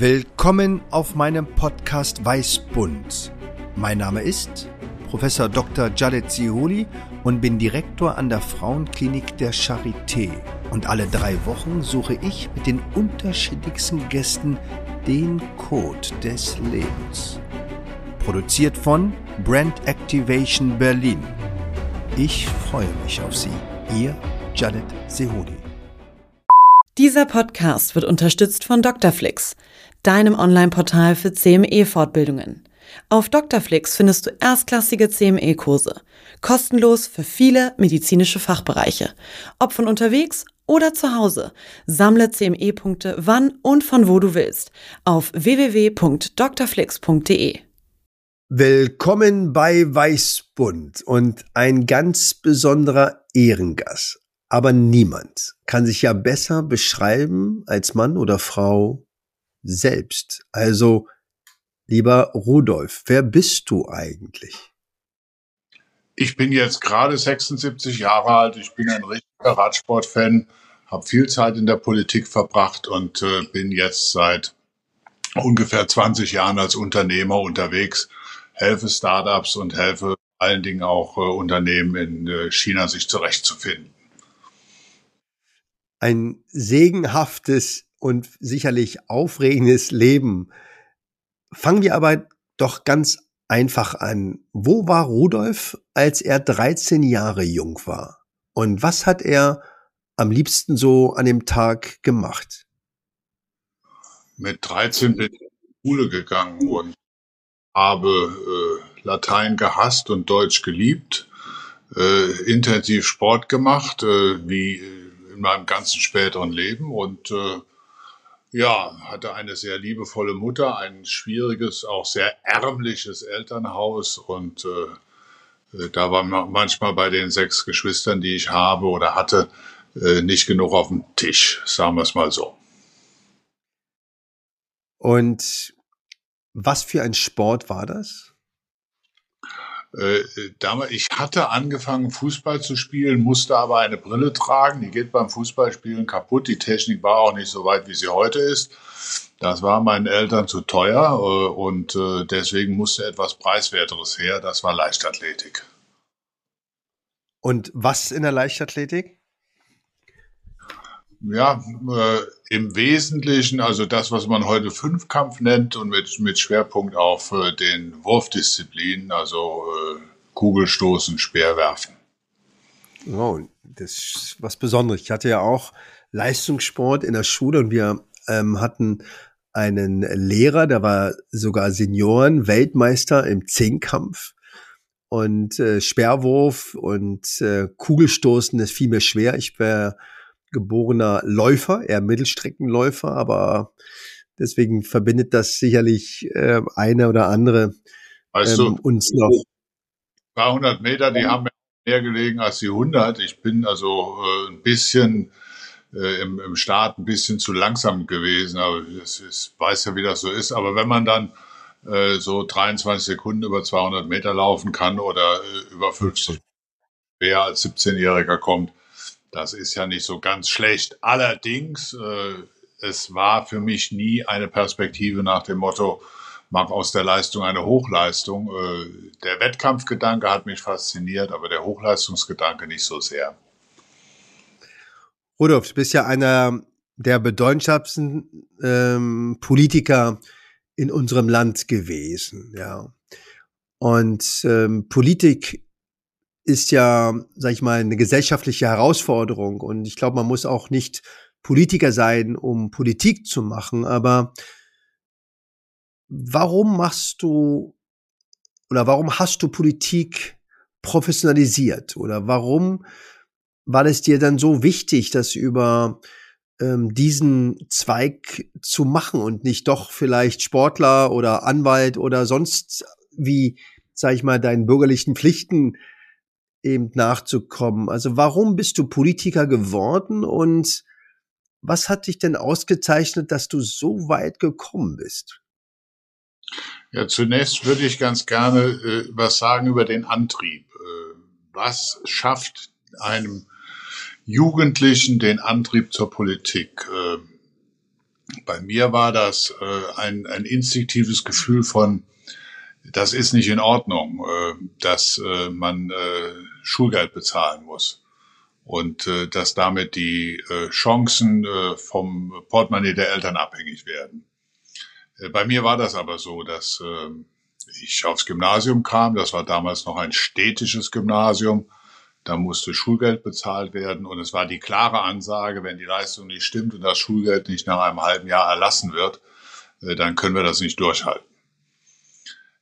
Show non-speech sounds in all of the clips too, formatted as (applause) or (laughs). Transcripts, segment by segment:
Willkommen auf meinem Podcast Weißbund. Mein Name ist Professor Dr. Jadet Zihuli und bin Direktor an der Frauenklinik der Charité. Und alle drei Wochen suche ich mit den unterschiedlichsten Gästen den Code des Lebens. Produziert von Brand Activation Berlin. Ich freue mich auf Sie. Ihr Jadet Sehudi. Dieser Podcast wird unterstützt von Dr. deinem Online-Portal für CME-Fortbildungen. Auf Dr. findest du erstklassige CME-Kurse, kostenlos für viele medizinische Fachbereiche, ob von unterwegs oder zu Hause. Sammle CME-Punkte wann und von wo du willst auf www.drflix.de. Willkommen bei Weißbund und ein ganz besonderer Ehrengast. Aber niemand kann sich ja besser beschreiben als Mann oder Frau selbst. Also, lieber Rudolf, wer bist du eigentlich? Ich bin jetzt gerade 76 Jahre alt. Ich bin ein richtiger Radsportfan, habe viel Zeit in der Politik verbracht und äh, bin jetzt seit ungefähr 20 Jahren als Unternehmer unterwegs, helfe Startups und helfe allen Dingen auch äh, Unternehmen in äh, China sich zurechtzufinden ein segenhaftes und sicherlich aufregendes Leben. Fangen wir aber doch ganz einfach an. Wo war Rudolf, als er 13 Jahre jung war? Und was hat er am liebsten so an dem Tag gemacht? Mit 13 bin ich in die Schule gegangen und habe äh, Latein gehasst und Deutsch geliebt, äh, intensiv Sport gemacht, äh, wie in meinem ganzen späteren Leben und äh, ja, hatte eine sehr liebevolle Mutter, ein schwieriges, auch sehr ärmliches Elternhaus und äh, da war manchmal bei den sechs Geschwistern, die ich habe oder hatte, äh, nicht genug auf dem Tisch, sagen wir es mal so. Und was für ein Sport war das? Äh, damals, ich hatte angefangen, Fußball zu spielen, musste aber eine Brille tragen. Die geht beim Fußballspielen kaputt. Die Technik war auch nicht so weit, wie sie heute ist. Das war meinen Eltern zu teuer äh, und äh, deswegen musste etwas Preiswerteres her. Das war Leichtathletik. Und was in der Leichtathletik? Ja, äh, im Wesentlichen, also das, was man heute Fünfkampf nennt und mit, mit Schwerpunkt auf äh, den Wurfdisziplinen, also äh, Kugelstoßen, Speerwerfen. Oh, das ist was Besonderes. Ich hatte ja auch Leistungssport in der Schule und wir ähm, hatten einen Lehrer, der war sogar Senioren, Weltmeister im Zehnkampf und äh, Speerwurf und äh, Kugelstoßen, das fiel mir schwer. Ich wäre geborener Läufer, eher Mittelstreckenläufer, aber deswegen verbindet das sicherlich äh, eine oder andere weißt ähm, du, uns noch. Ein paar hundert Meter, die haben mehr gelegen als die 100. Ich bin also äh, ein bisschen äh, im, im Start ein bisschen zu langsam gewesen, aber ich weiß ja, wie das so ist. Aber wenn man dann äh, so 23 Sekunden über 200 Meter laufen kann oder äh, über 50 wer als 17-Jähriger kommt, das ist ja nicht so ganz schlecht. Allerdings, äh, es war für mich nie eine Perspektive nach dem Motto, mach aus der Leistung eine Hochleistung. Äh, der Wettkampfgedanke hat mich fasziniert, aber der Hochleistungsgedanke nicht so sehr. Rudolf, du bist ja einer der bedeutendsten ähm, Politiker in unserem Land gewesen, ja. Und ähm, Politik ist ja, sag ich mal, eine gesellschaftliche Herausforderung. Und ich glaube, man muss auch nicht Politiker sein, um Politik zu machen. Aber warum machst du oder warum hast du Politik professionalisiert? Oder warum war es dir dann so wichtig, das über ähm, diesen Zweig zu machen und nicht doch vielleicht Sportler oder Anwalt oder sonst wie, sag ich mal, deinen bürgerlichen Pflichten eben nachzukommen. Also warum bist du Politiker geworden und was hat dich denn ausgezeichnet, dass du so weit gekommen bist? Ja, zunächst würde ich ganz gerne äh, was sagen über den Antrieb. Äh, was schafft einem Jugendlichen den Antrieb zur Politik? Äh, Bei mir war das äh, ein, ein instinktives Gefühl von, das ist nicht in Ordnung, äh, dass äh, man äh, Schulgeld bezahlen muss und dass damit die Chancen vom Portemonnaie der Eltern abhängig werden. Bei mir war das aber so, dass ich aufs Gymnasium kam. Das war damals noch ein städtisches Gymnasium. Da musste Schulgeld bezahlt werden und es war die klare Ansage, wenn die Leistung nicht stimmt und das Schulgeld nicht nach einem halben Jahr erlassen wird, dann können wir das nicht durchhalten.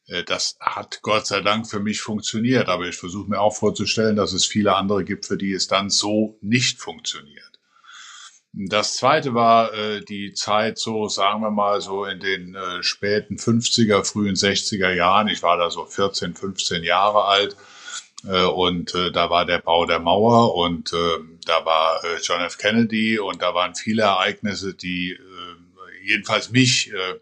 Äh, das hat Gott sei Dank für mich funktioniert, aber ich versuche mir auch vorzustellen, dass es viele andere gibt, für die es dann so nicht funktioniert. Das zweite war äh, die Zeit so, sagen wir mal, so in den äh, späten 50er, frühen 60er Jahren. Ich war da so 14, 15 Jahre alt. Und äh, da war der Bau der Mauer und äh, da war äh, John F. Kennedy und da waren viele Ereignisse, die äh, jedenfalls mich äh,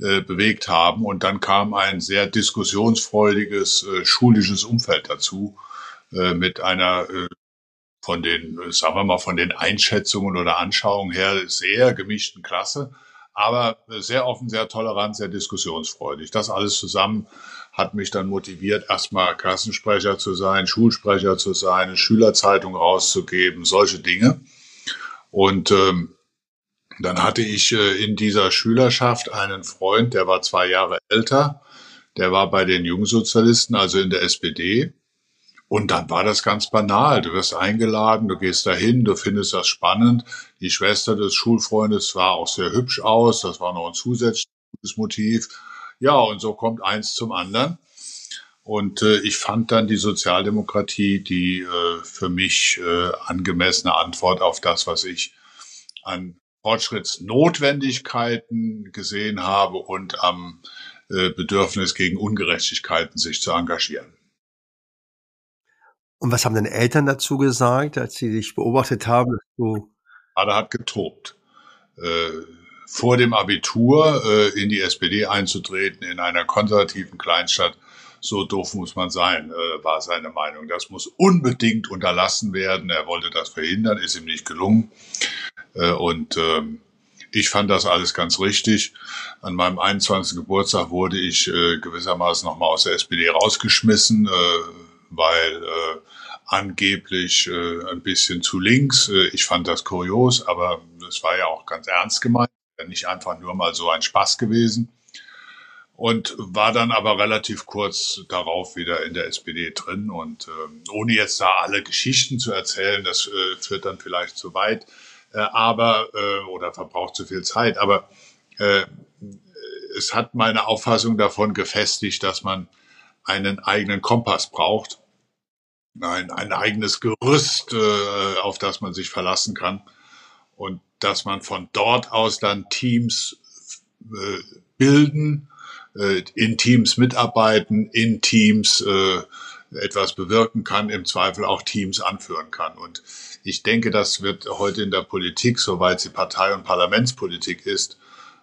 äh, bewegt haben. Und dann kam ein sehr diskussionsfreudiges äh, schulisches Umfeld dazu äh, mit einer äh, von den, sagen wir mal, von den Einschätzungen oder Anschauungen her sehr gemischten Klasse, aber sehr offen, sehr tolerant, sehr diskussionsfreudig. Das alles zusammen hat mich dann motiviert, erstmal Klassensprecher zu sein, Schulsprecher zu sein, Schülerzeitung rauszugeben, solche Dinge. Und ähm, dann hatte ich äh, in dieser Schülerschaft einen Freund, der war zwei Jahre älter, der war bei den Jungsozialisten, also in der SPD. Und dann war das ganz banal. Du wirst eingeladen, du gehst dahin, du findest das spannend. Die Schwester des Schulfreundes sah auch sehr hübsch aus. Das war noch ein zusätzliches Motiv. Ja, und so kommt eins zum anderen. Und äh, ich fand dann die Sozialdemokratie die äh, für mich äh, angemessene Antwort auf das, was ich an Fortschrittsnotwendigkeiten gesehen habe und am äh, Bedürfnis gegen Ungerechtigkeiten sich zu engagieren. Und was haben deine Eltern dazu gesagt, als sie dich beobachtet haben? Dass du Vater hat getobt. Äh, vor dem Abitur äh, in die SPD einzutreten in einer konservativen Kleinstadt, so doof muss man sein, äh, war seine Meinung. Das muss unbedingt unterlassen werden. Er wollte das verhindern, ist ihm nicht gelungen. Äh, und ähm, ich fand das alles ganz richtig. An meinem 21. Geburtstag wurde ich äh, gewissermaßen nochmal aus der SPD rausgeschmissen, äh, weil äh, angeblich äh, ein bisschen zu links. Äh, ich fand das kurios, aber es war ja auch ganz ernst gemeint, nicht einfach nur mal so ein Spaß gewesen. Und war dann aber relativ kurz darauf wieder in der SPD drin. Und äh, ohne jetzt da alle Geschichten zu erzählen, das äh, führt dann vielleicht zu weit, äh, aber äh, oder verbraucht zu viel Zeit. Aber äh, es hat meine Auffassung davon gefestigt, dass man einen eigenen Kompass braucht ein, ein eigenes Gerüst, äh, auf das man sich verlassen kann. Und dass man von dort aus dann Teams äh, bilden, äh, in Teams mitarbeiten, in Teams äh, etwas bewirken kann, im Zweifel auch Teams anführen kann. Und ich denke, das wird heute in der Politik, soweit sie Partei- und Parlamentspolitik ist,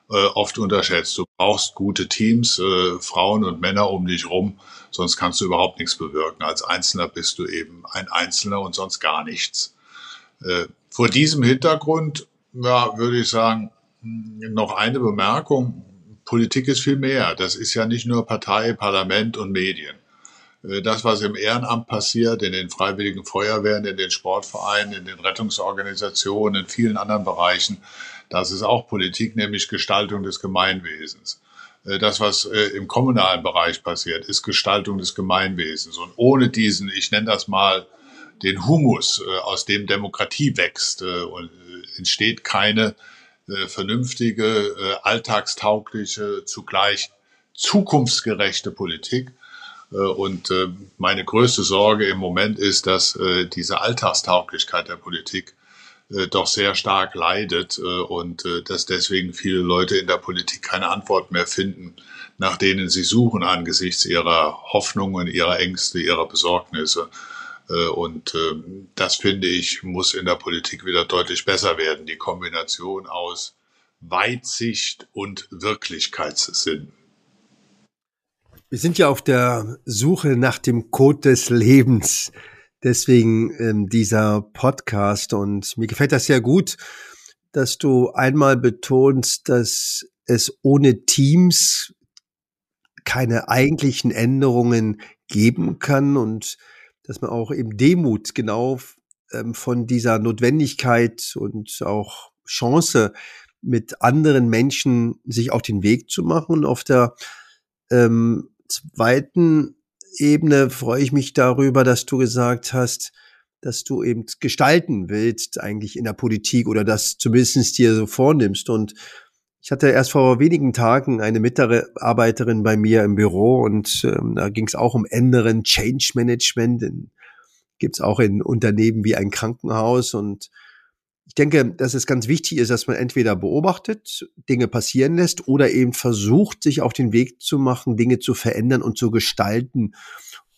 äh, oft unterschätzt. Du brauchst gute Teams, äh, Frauen und Männer um dich rum, sonst kannst du überhaupt nichts bewirken. Als Einzelner bist du eben ein Einzelner und sonst gar nichts. Äh, vor diesem Hintergrund, ja, würde ich sagen, noch eine Bemerkung. Politik ist viel mehr. Das ist ja nicht nur Partei, Parlament und Medien. Äh, das, was im Ehrenamt passiert, in den freiwilligen Feuerwehren, in den Sportvereinen, in den Rettungsorganisationen, in vielen anderen Bereichen, das ist auch Politik, nämlich Gestaltung des Gemeinwesens. Äh, das, was äh, im kommunalen Bereich passiert, ist Gestaltung des Gemeinwesens. Und ohne diesen, ich nenne das mal, den Humus, aus dem Demokratie wächst, entsteht keine vernünftige, alltagstaugliche, zugleich zukunftsgerechte Politik. Äh, und äh, meine größte Sorge im Moment ist, dass äh, diese Alltagstauglichkeit der Politik doch sehr stark leidet und dass deswegen viele Leute in der Politik keine Antwort mehr finden, nach denen sie suchen angesichts ihrer Hoffnungen, ihrer Ängste, ihrer Besorgnisse. Und das finde ich, muss in der Politik wieder deutlich besser werden. Die Kombination aus Weitsicht und Wirklichkeitssinn. Wir sind ja auf der Suche nach dem Code des Lebens. Deswegen ähm, dieser Podcast und mir gefällt das sehr gut, dass du einmal betonst, dass es ohne Teams keine eigentlichen Änderungen geben kann und dass man auch eben Demut genau ähm, von dieser Notwendigkeit und auch Chance mit anderen Menschen sich auf den Weg zu machen. Auf der ähm, zweiten Ebene freue ich mich darüber, dass du gesagt hast, dass du eben gestalten willst, eigentlich in der Politik oder das zumindest dir so vornimmst. Und ich hatte erst vor wenigen Tagen eine Mitarbeiterin bei mir im Büro und ähm, da ging es auch um Ändern, Change Management. Gibt es auch in Unternehmen wie ein Krankenhaus und ich denke, dass es ganz wichtig ist, dass man entweder beobachtet, Dinge passieren lässt oder eben versucht, sich auf den Weg zu machen, Dinge zu verändern und zu gestalten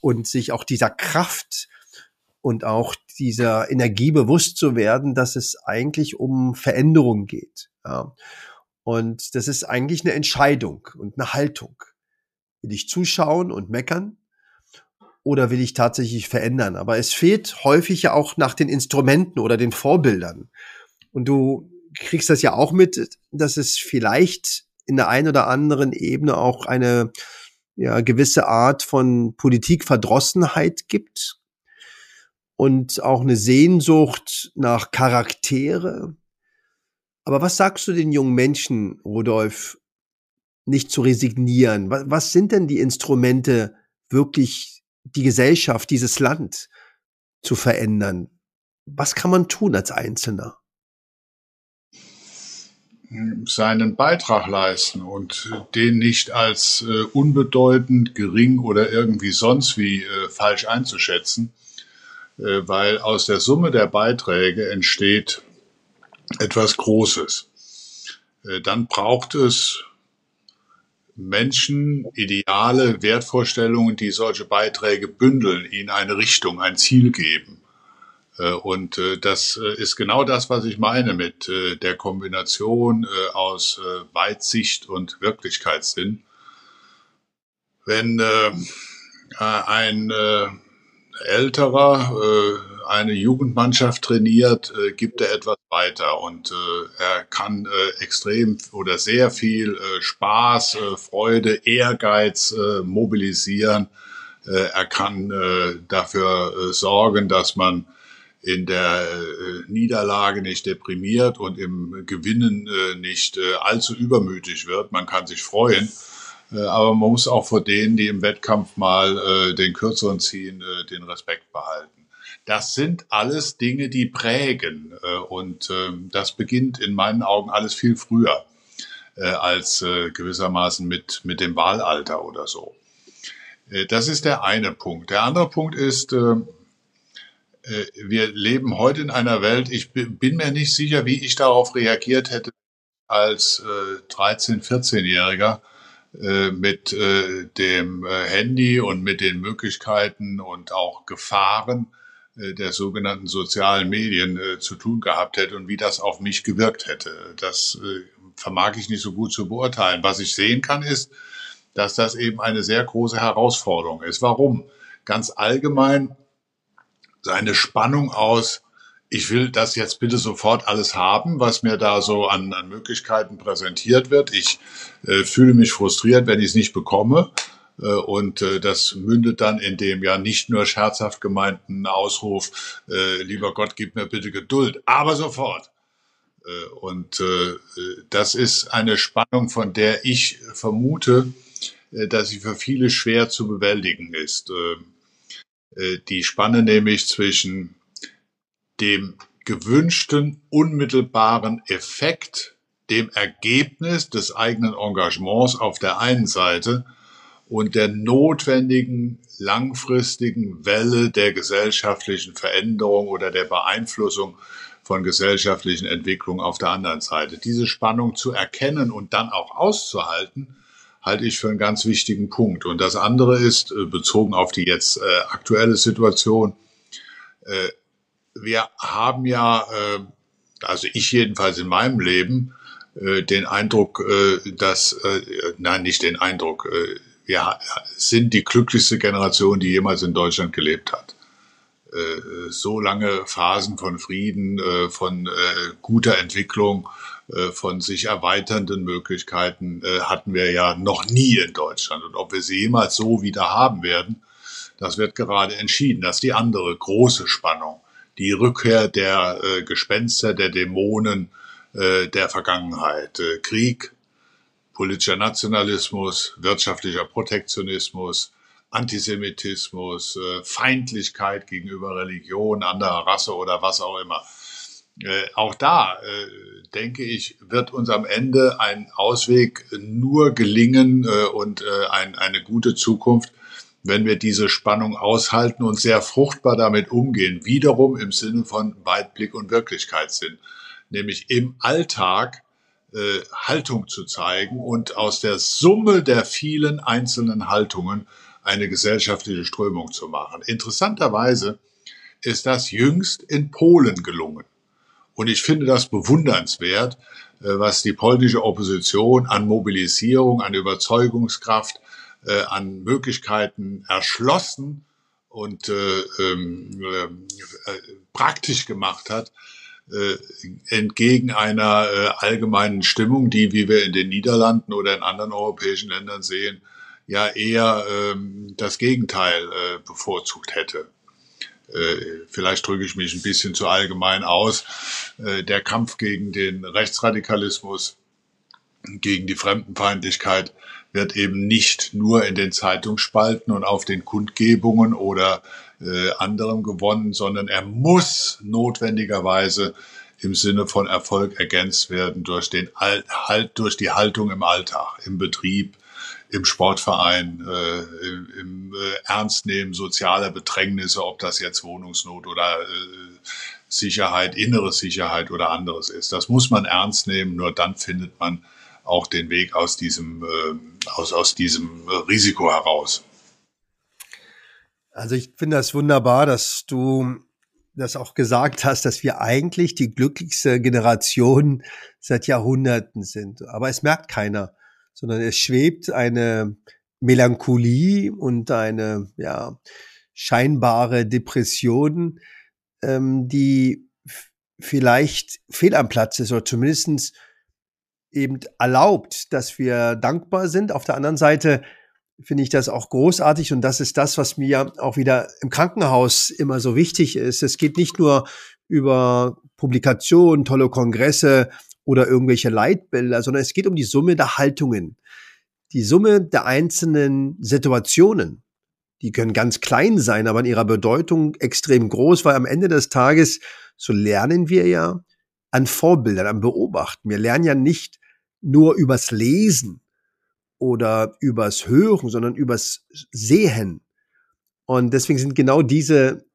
und sich auch dieser Kraft und auch dieser Energie bewusst zu werden, dass es eigentlich um Veränderung geht. Ja. Und das ist eigentlich eine Entscheidung und eine Haltung. Will ich zuschauen und meckern oder will ich tatsächlich verändern? Aber es fehlt häufig ja auch nach den Instrumenten oder den Vorbildern. Und du kriegst das ja auch mit, dass es vielleicht in der einen oder anderen Ebene auch eine ja, gewisse Art von Politikverdrossenheit gibt und auch eine Sehnsucht nach Charaktere. Aber was sagst du den jungen Menschen, Rudolf, nicht zu resignieren? Was sind denn die Instrumente, wirklich die Gesellschaft, dieses Land zu verändern. Was kann man tun als Einzelner? seinen Beitrag leisten und den nicht als äh, unbedeutend, gering oder irgendwie sonst wie äh, falsch einzuschätzen, äh, weil aus der Summe der Beiträge entsteht etwas Großes. Äh, dann braucht es Menschen Ideale, Wertvorstellungen, die solche Beiträge bündeln, ihnen eine Richtung, ein Ziel geben. Äh, und äh, das äh, ist genau das, was ich meine mit der Kombination aus Weitsicht und Wirklichkeitssinn. Wenn ein älterer eine Jugendmannschaft trainiert, äh, gibt er etwas weiter und äh, er kann äh, extrem oder sehr viel äh, Spaß, äh, Freude, Ehrgeiz äh, mobilisieren. Er kann dafür sorgen, dass man in der Niederlage nicht deprimiert und im Gewinnen nicht allzu übermütig wird. Man kann sich freuen. Aber man muss auch vor denen, die im Wettkampf mal äh, den Kürzeren ziehen, äh, den Respekt behalten. Das sind alles Dinge, die prägen. Äh, und ähm, das beginnt in meinen Augen alles viel früher äh, als äh, gewissermaßen mit, mit dem Wahlalter oder so. Das ist der eine Punkt. Der andere Punkt ist, wir leben heute in einer Welt, ich bin mir nicht sicher, wie ich darauf reagiert hätte als 13-, 14-Jähriger mit dem Handy und mit den Möglichkeiten und auch Gefahren der sogenannten sozialen Medien äh, zu tun gehabt hätte und wie das auf mich gewirkt hätte. Das äh, vermag ich nicht so gut zu beurteilen. Was ich sehen kann, ist, dass das eben eine sehr große Herausforderung ist. Warum? Ganz allgemein seine Spannung aus, ich will das jetzt bitte sofort alles haben, was mir da so an, an Möglichkeiten präsentiert wird. Ich äh, fühle mich frustriert, wenn ich es nicht bekomme. Äh, und äh, das mündet dann in dem ja nicht nur scherzhaft gemeinten Ausruf, äh, lieber Gott, gib mir bitte Geduld, aber sofort. Und das ist eine Spannung, von der ich vermute, dass sie für viele schwer zu bewältigen ist. Die Spanne nämlich zwischen dem gewünschten unmittelbaren Effekt, dem Ergebnis des eigenen Engagements auf der einen Seite und der notwendigen langfristigen Welle der gesellschaftlichen Veränderung oder der Beeinflussung von gesellschaftlichen Entwicklungen auf der anderen Seite. Diese Spannung zu erkennen und dann auch auszuhalten, halte ich für einen ganz wichtigen Punkt. Und das andere ist, äh, bezogen auf die jetzt äh, aktuelle Situation, äh, wir haben ja, äh, also ich jedenfalls in meinem Leben, äh, den Eindruck, äh, dass, nein, nicht den Eindruck, wir sind die glücklichste Generation, die jemals in Deutschland gelebt hat. äh, so lange Phasen von Frieden, äh, von äh, guter Entwicklung, äh, von sich erweiternden Möglichkeiten äh, hatten wir ja noch nie in Deutschland. Und ob wir sie jemals so wieder haben werden, das wird gerade entschieden. Das ist die andere große Spannung. Die Rückkehr der äh, Gespenster, der Dämonen äh, der Vergangenheit. Äh, Krieg, politischer Nationalismus, wirtschaftlicher Protektionismus, Antisemitismus, äh, Feindlichkeit gegenüber Religion, anderer Rasse oder was auch immer. Äh, auch da, äh, denke ich, wird uns am Ende ein Ausweg nur gelingen äh, und äh, ein, eine gute Zukunft, wenn wir diese Spannung aushalten und sehr fruchtbar damit umgehen. Wiederum im Sinne von Weitblick und Wirklichkeitssinn. Nämlich im Alltag äh, Haltung zu zeigen und aus der Summe der vielen einzelnen Haltungen eine gesellschaftliche Strömung zu machen. Interessanterweise ist das jüngst in Polen gelungen. Und ich finde das bewundernswert, äh, was die polnische Opposition an Mobilisierung, an Überzeugungskraft, äh, an Möglichkeiten erschlossen und äh, ähm, äh, praktisch gemacht hat, entgegen einer äh, allgemeinen Stimmung, die, wie wir in den Niederlanden oder in anderen europäischen Ländern sehen, ja eher ähm, das Gegenteil äh, bevorzugt hätte. Äh, vielleicht drücke ich mich ein bisschen zu allgemein aus. Äh, der Kampf gegen den Rechtsradikalismus, gegen die Fremdenfeindlichkeit wird eben nicht nur in den Zeitungsspalten und auf den Kundgebungen oder äh, anderem gewonnen, sondern er muss notwendigerweise im Sinne von Erfolg ergänzt werden durch den halt durch die Haltung im Alltag, im Betrieb, im Sportverein, äh, im, im äh, Ernstnehmen sozialer Bedrängnisse, ob das jetzt Wohnungsnot oder äh, Sicherheit, innere Sicherheit oder anderes ist. Das muss man ernst nehmen, nur dann findet man auch den Weg aus diesem, äh, aus, aus diesem Risiko heraus. Also ich finde das wunderbar, dass du das auch gesagt hast, dass wir eigentlich die glücklichste Generation seit Jahrhunderten sind. Aber es merkt keiner, sondern es schwebt eine Melancholie und eine ja, scheinbare Depression, ähm, die vielleicht fehl am Platz ist oder zumindestens eben erlaubt, dass wir dankbar sind. Auf der anderen Seite finde ich das auch großartig und das ist das, was mir auch wieder im Krankenhaus immer so wichtig ist. Es geht nicht nur über Publikationen, tolle Kongresse oder irgendwelche Leitbilder, sondern es geht um die Summe der Haltungen, die Summe der einzelnen Situationen. Die können ganz klein sein, aber in ihrer Bedeutung extrem groß, weil am Ende des Tages, so lernen wir ja an Vorbildern, an Beobachten. Wir lernen ja nicht nur übers Lesen, oder übers Hören, sondern übers Sehen. Und deswegen sind genau diese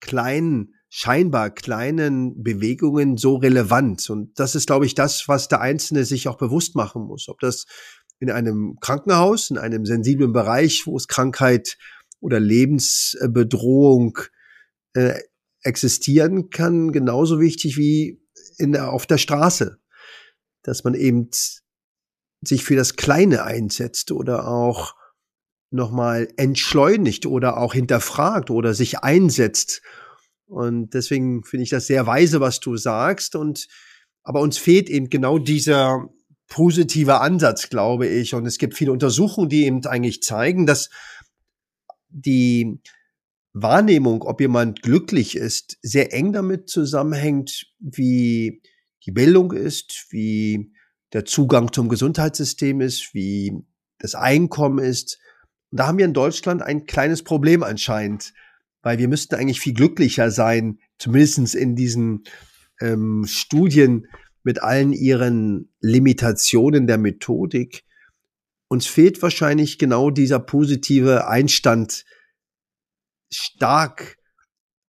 kleinen, scheinbar kleinen Bewegungen so relevant. Und das ist, glaube ich, das, was der Einzelne sich auch bewusst machen muss. Ob das in einem Krankenhaus, in einem sensiblen Bereich, wo es Krankheit oder Lebensbedrohung äh, existieren kann, genauso wichtig wie in der, auf der Straße. Dass man eben sich für das Kleine einsetzt oder auch nochmal entschleunigt oder auch hinterfragt oder sich einsetzt. Und deswegen finde ich das sehr weise, was du sagst. Und aber uns fehlt eben genau dieser positive Ansatz, glaube ich. Und es gibt viele Untersuchungen, die eben eigentlich zeigen, dass die Wahrnehmung, ob jemand glücklich ist, sehr eng damit zusammenhängt, wie die Bildung ist, wie der Zugang zum Gesundheitssystem ist, wie das Einkommen ist. Und da haben wir in Deutschland ein kleines Problem anscheinend, weil wir müssten eigentlich viel glücklicher sein, zumindest in diesen ähm, Studien mit allen ihren Limitationen der Methodik. Uns fehlt wahrscheinlich genau dieser positive Einstand, stark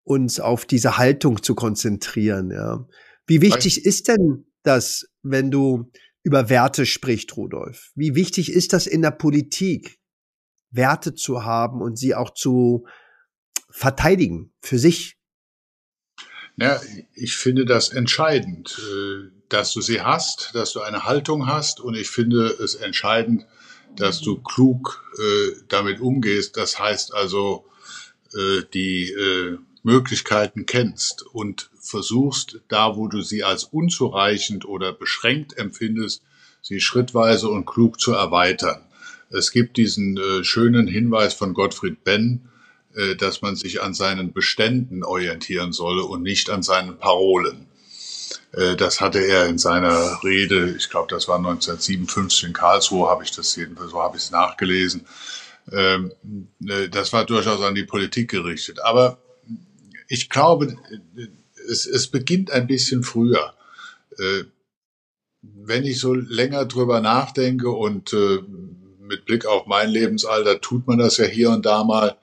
uns auf diese Haltung zu konzentrieren. Ja. Wie wichtig ist denn das, wenn du über Werte spricht, Rudolf. Wie wichtig ist das in der Politik, Werte zu haben und sie auch zu verteidigen für sich? Ja, ich finde das entscheidend, äh, dass du sie hast, dass du eine Haltung hast und ich finde es entscheidend, dass du klug äh, damit umgehst. Das heißt also, äh, die Möglichkeiten kennst und versuchst, da wo du sie als unzureichend oder beschränkt empfindest, sie schrittweise und klug zu erweitern. Es gibt diesen äh, schönen Hinweis von Gottfried Benn, äh, dass man sich an seinen Beständen orientieren solle und nicht an seinen Parolen. Äh, das hatte er in seiner Rede, ich glaube, das war 1957 in Karlsruhe, habe ich das jedenfalls, so habe ich es nachgelesen. Ähm, äh, das war durchaus an die Politik gerichtet. Aber ich glaube, es, es beginnt ein bisschen früher. Äh, wenn ich so länger drüber nachdenke und mit Blick auf mein Lebensalter tut man das ja hier und da mal,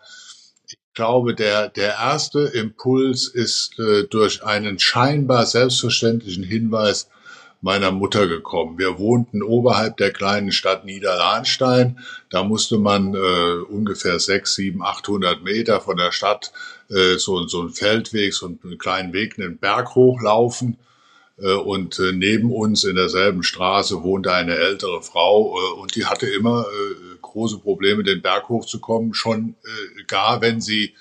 glaube, der, der erste Impuls ist äh, durch einen scheinbar selbstverständlichen Hinweis meiner Mutter gekommen. Wir wohnten oberhalb der kleinen Stadt Niederlahnstein. Da musste man äh, ungefähr sechs, sieben, achthundert Meter von der Stadt äh, so, so einen Feldweg, so einen kleinen Weg, einen Berg hochlaufen. Äh, und äh, neben uns in derselben Straße wohnte eine ältere Frau äh, und die hatte immer große Probleme, den Berg hochzukommen, schon gar wenn sie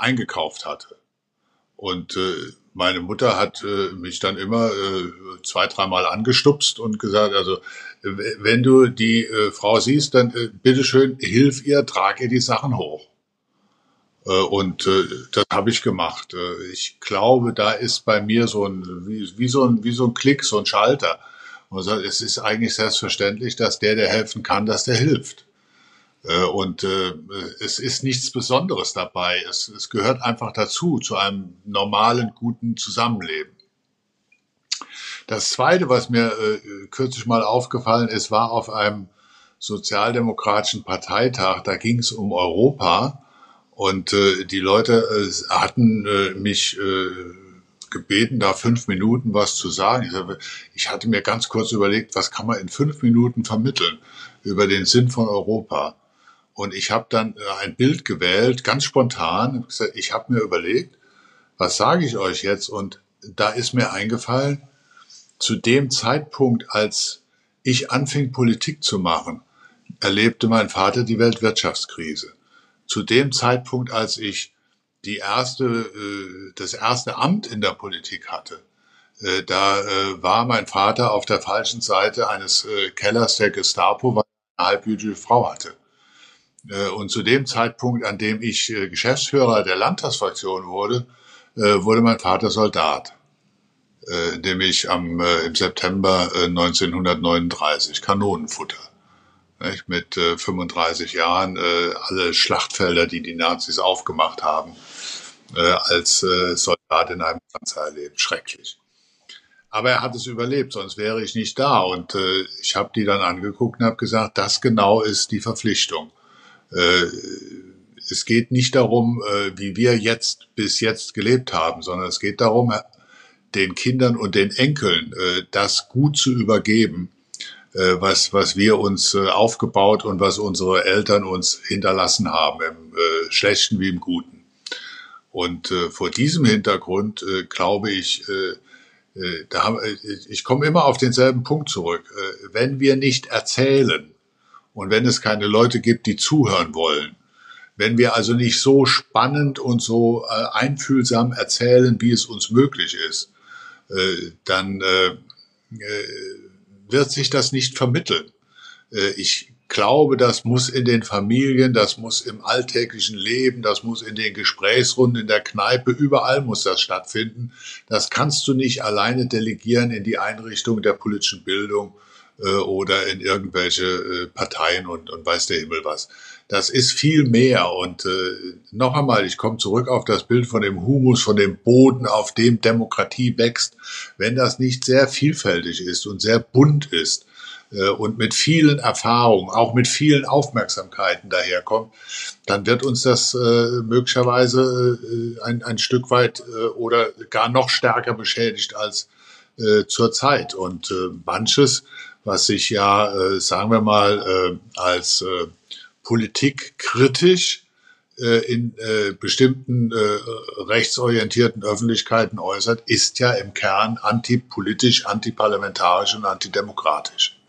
eingekauft hatte. Und meine Mutter hat mich dann immer zwei, dreimal angestupst und gesagt, also wenn du die Frau siehst, dann bitteschön, hilf ihr, trag ihr die Sachen hoch. Äh, und äh, das habe ich gemacht. Äh, ich glaube, da ist bei mir so ein wie, wie, so ein wie so ein Klick, so ein Schalter. Und es ist eigentlich selbstverständlich, dass der, der helfen kann, dass der hilft. Und es ist nichts Besonderes dabei. Es, es gehört einfach dazu, zu einem normalen, guten Zusammenleben. Das Zweite, was mir kürzlich mal aufgefallen ist, war auf einem sozialdemokratischen Parteitag. Da ging es um Europa. Und äh, die Leute äh, hatten äh, mich äh, gebeten, da fünf Minuten was zu sagen. Ich hatte mir ganz kurz überlegt, was kann man in fünf Minuten vermitteln über den Sinn von Europa. Und ich habe dann äh, ein Bild gewählt, ganz spontan. Ich habe mir überlegt, was sage ich euch jetzt? Und da ist mir eingefallen, zu dem Zeitpunkt, als ich anfing, Politik zu machen, erlebte mein Vater die Weltwirtschaftskrise zu dem Zeitpunkt, als ich die erste, äh, das erste Amt in der Politik hatte, äh, da war mein Vater auf der falschen Seite eines Kellers der Gestapo, weil er eine halbjüdische Frau hatte. Äh, und zu dem Zeitpunkt, an dem ich äh, Geschäftsführer der Landtagsfraktion wurde, äh, wurde mein Vater Soldat, äh, nämlich am, im September äh, 1939, Kanonenfutter nicht, mit äh, 35 Jahren alle Schlachtfelder, die die Nazis aufgemacht haben, als Soldat in einem Panzer erlebt. Schrecklich. Aber er hat es überlebt, sonst wäre ich nicht da. Und ich habe die dann angeguckt und habe gesagt, das genau ist die Verpflichtung. Äh, es geht nicht darum, äh, wie wir jetzt bis jetzt gelebt haben, sondern es geht darum, den Kindern und den Enkeln äh, das gut zu übergeben, äh, was, was wir uns äh, aufgebaut und was unsere Eltern uns hinterlassen haben, im äh, Schlechten wie im Guten. Und äh, vor diesem Hintergrund äh, glaube ich, äh, äh, da haben, äh, ich komme immer auf denselben Punkt zurück. Äh, wenn wir nicht erzählen und wenn es keine Leute gibt, die zuhören wollen, wenn wir also nicht so spannend und so äh, einfühlsam erzählen, wie es uns möglich ist, äh, dann äh, äh, wird sich das nicht vermitteln. Äh, ich glaube, das muss in den Familien, das muss im alltäglichen Leben, das muss in den Gesprächsrunden, in der Kneipe, überall muss das stattfinden. Das kannst du nicht alleine delegieren in die Einrichtung der politischen Bildung äh, oder in irgendwelche äh, Parteien und, und weiß der Himmel was. Das ist viel mehr. Und äh, noch einmal, ich komme zurück auf das Bild von dem Humus, von dem Boden, auf dem Demokratie wächst. Wenn das nicht sehr vielfältig ist und sehr bunt ist, und mit vielen Erfahrungen, auch mit vielen Aufmerksamkeiten daherkommt, dann wird uns das äh, möglicherweise äh, ein, ein Stück weit äh, oder gar noch stärker beschädigt als äh, zurzeit. Und äh, manches, was sich ja, äh, sagen wir mal, äh, als äh, politikkritisch äh, in äh, bestimmten äh, rechtsorientierten Öffentlichkeiten äußert, ist ja im Kern antipolitisch, antiparlamentarisch und antidemokratisch.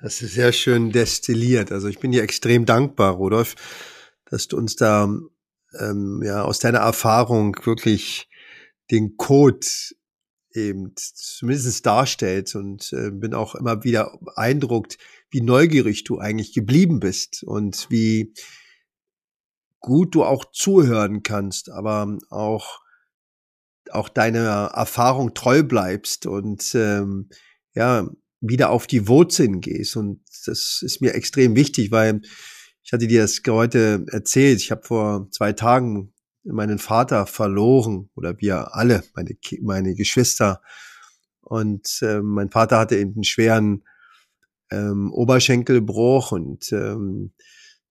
Das ist sehr schön destilliert. Also ich bin dir extrem dankbar, Rudolf, dass du uns da ähm, ja aus deiner Erfahrung wirklich den Code eben zumindest darstellt und äh, bin auch immer wieder beeindruckt, wie neugierig du eigentlich geblieben bist und wie gut du auch zuhören kannst, aber auch auch deiner Erfahrung treu bleibst und ähm, ja wieder auf die Wurzeln gehst und das ist mir extrem wichtig, weil ich hatte dir das heute erzählt. Ich habe vor zwei Tagen meinen Vater verloren oder wir alle, meine, meine Geschwister. Und äh, mein Vater hatte eben einen schweren ähm, Oberschenkelbruch und ähm,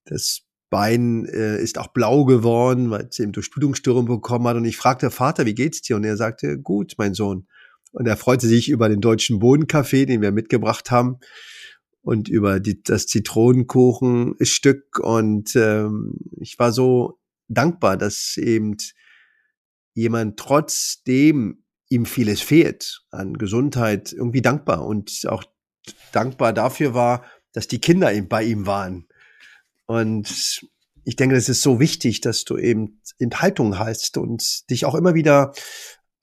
das Bein äh, ist auch blau geworden, weil es eben Durchblutungsstörung bekommen hat. Und ich fragte Vater, wie geht's dir? Und er sagte, gut, mein Sohn. Und er freute sich über den deutschen Bodenkaffee, den wir mitgebracht haben und über die, das Zitronenkuchenstück. Und ähm, ich war so dankbar, dass eben jemand trotzdem ihm vieles fehlt an Gesundheit, irgendwie dankbar und auch dankbar dafür war, dass die Kinder eben bei ihm waren. Und ich denke, es ist so wichtig, dass du eben Enthaltung hast und dich auch immer wieder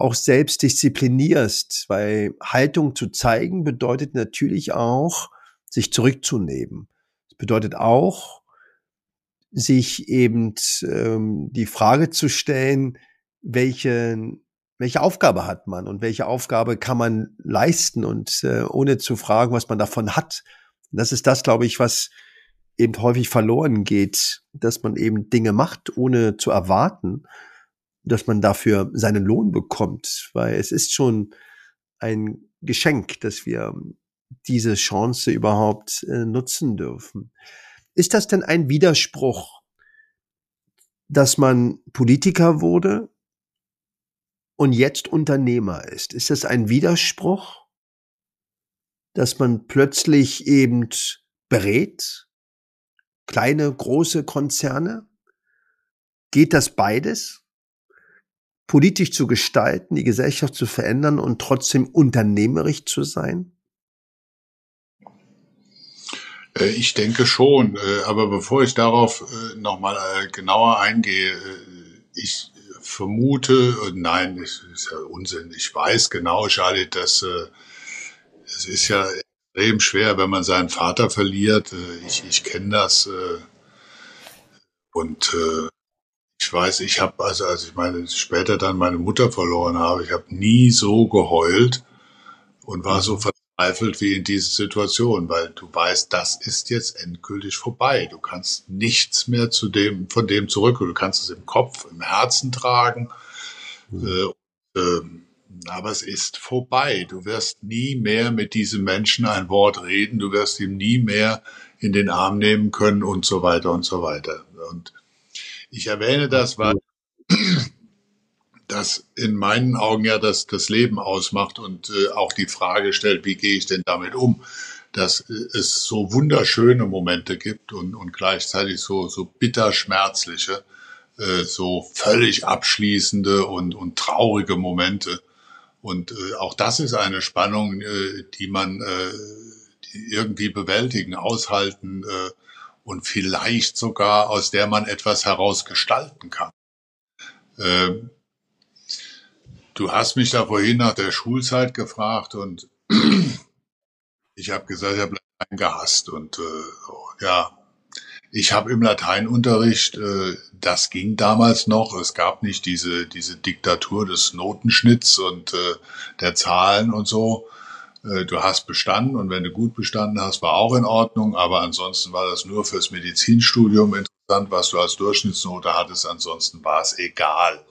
auch selbst disziplinierst, weil Haltung zu zeigen bedeutet natürlich auch, sich zurückzunehmen. Es bedeutet auch, sich eben ähm, die Frage zu stellen, welche, welche Aufgabe hat man und welche Aufgabe kann man leisten und äh, ohne zu fragen, was man davon hat. Und das ist das, glaube ich, was eben häufig verloren geht, dass man eben Dinge macht, ohne zu erwarten, dass man dafür seinen Lohn bekommt, weil es ist schon ein Geschenk, dass wir diese Chance überhaupt äh, nutzen dürfen. Ist das denn ein Widerspruch, dass man Politiker wurde und jetzt Unternehmer ist? Ist das ein Widerspruch, dass man plötzlich eben berät? Kleine, große Konzerne? Geht das beides? Politisch zu gestalten, die Gesellschaft zu verändern und trotzdem unternehmerisch zu sein? Äh, ich denke schon, äh, aber bevor ich darauf äh, nochmal genauer eingehe, ich vermute, nein, das ist ja Unsinn. Ich weiß genau, Charlie, dass es ist ja extrem schwer, wenn man seinen Vater verliert. Ich, ich kenne das und ich weiß, ich habe also, als ich meine später dann meine Mutter verloren habe, ich habe nie so geheult und war so verzweifelt wie in dieser Situation, weil du weißt, das ist jetzt endgültig vorbei. Du kannst nichts mehr zu dem, von dem zurück. Du kannst es im Kopf, im Herzen tragen. Mhm. Äh, äh, aber es ist vorbei. Du wirst nie mehr mit diesem Menschen ein Wort reden. Du wirst ihm nie mehr in den Arm nehmen können und so weiter und so weiter. Und ich erwähne das, weil (clears throat) das in meinen Augen ja das, das Leben ausmacht und äh, auch die Frage stellt, wie gehe ich denn damit um? Dass äh, es so wunderschöne Momente gibt und, und gleichzeitig so, so bitter schmerzliche, äh, so völlig abschließende und, und traurige Momente. Und äh, auch das ist eine Spannung, äh, die man äh, die irgendwie bewältigen, aushalten äh, und vielleicht sogar aus der man etwas herausgestalten kann. Äh, Du hast mich da vorhin nach der Schulzeit gefragt und (clears throat) ich habe gesagt, ich habe Latein gehasst und äh, ja, ich habe im Lateinunterricht, äh, das ging damals noch, es gab nicht diese diese Diktatur des Notenschnitts und äh, der Zahlen und so. Äh, du hast bestanden und wenn du gut bestanden hast, war auch in Ordnung, aber ansonsten war das nur fürs Medizinstudium interessant, was du als Durchschnittsnote hattest, ansonsten war es egal.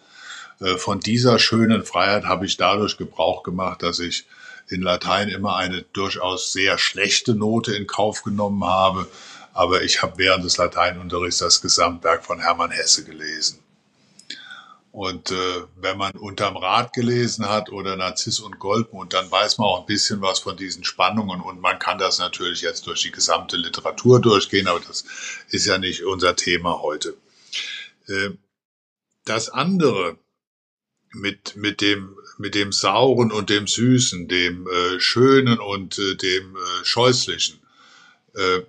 Äh, von dieser schönen Freiheit habe ich dadurch Gebrauch gemacht, dass ich in Latein immer eine durchaus sehr schlechte Note in Kauf genommen habe. Aber ich habe während des Lateinunterrichts das Gesamtwerk von Hermann Hesse gelesen. Und äh, wenn man unterm Rad gelesen hat oder Narziss und Goldmund, dann weiß man auch ein bisschen was von diesen Spannungen. Und man kann das natürlich jetzt durch die gesamte Literatur durchgehen, aber das ist ja nicht unser Thema heute. Äh, das andere, mit, mit dem, mit dem Sauren und dem Süßen, dem äh, Schönen und äh, dem äh, Scheußlichen. Äh,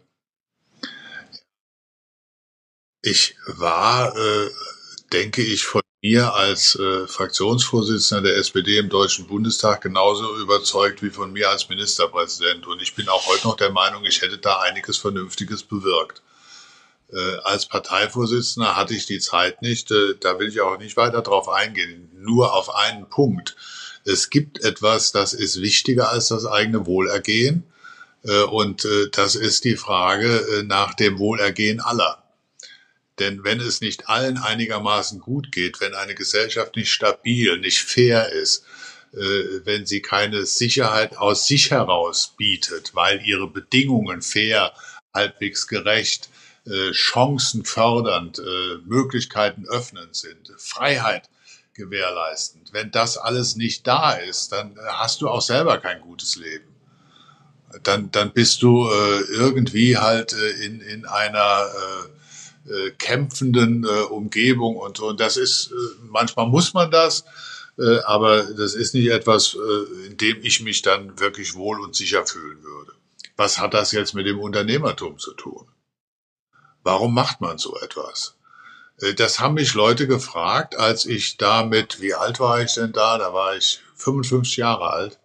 Ich war, äh, denke ich, von mir als äh, Fraktionsvorsitzender der SPD im Deutschen Bundestag genauso überzeugt wie von mir als Ministerpräsident. Und ich bin auch heute noch der Meinung, ich hätte da einiges Vernünftiges bewirkt. Äh, als Parteivorsitzender hatte ich die Zeit nicht, äh, da will ich auch nicht weiter drauf eingehen, nur auf einen Punkt. Es gibt etwas, das ist wichtiger als das eigene Wohlergehen. Äh, und äh, das ist die Frage äh, nach dem Wohlergehen aller. Denn wenn es nicht allen einigermaßen gut geht, wenn eine Gesellschaft nicht stabil, nicht fair ist, wenn sie keine Sicherheit aus sich heraus bietet, weil ihre Bedingungen fair, halbwegs gerecht, Chancen fördernd, Möglichkeiten öffnend sind, Freiheit gewährleistend. Wenn das alles nicht da ist, dann hast du auch selber kein gutes Leben dann, dann bist du äh, irgendwie halt äh, in, in einer äh, kämpfenden äh, Umgebung und so. Und das ist, äh, manchmal muss man das, äh, aber das ist nicht etwas, in dem ich mich dann wirklich wohl und sicher fühlen würde. Was hat das jetzt mit dem Unternehmertum zu tun? Warum macht man so etwas? Das haben mich Leute gefragt, als ich damit, wie alt war ich denn da? Da war ich 55 Jahre alt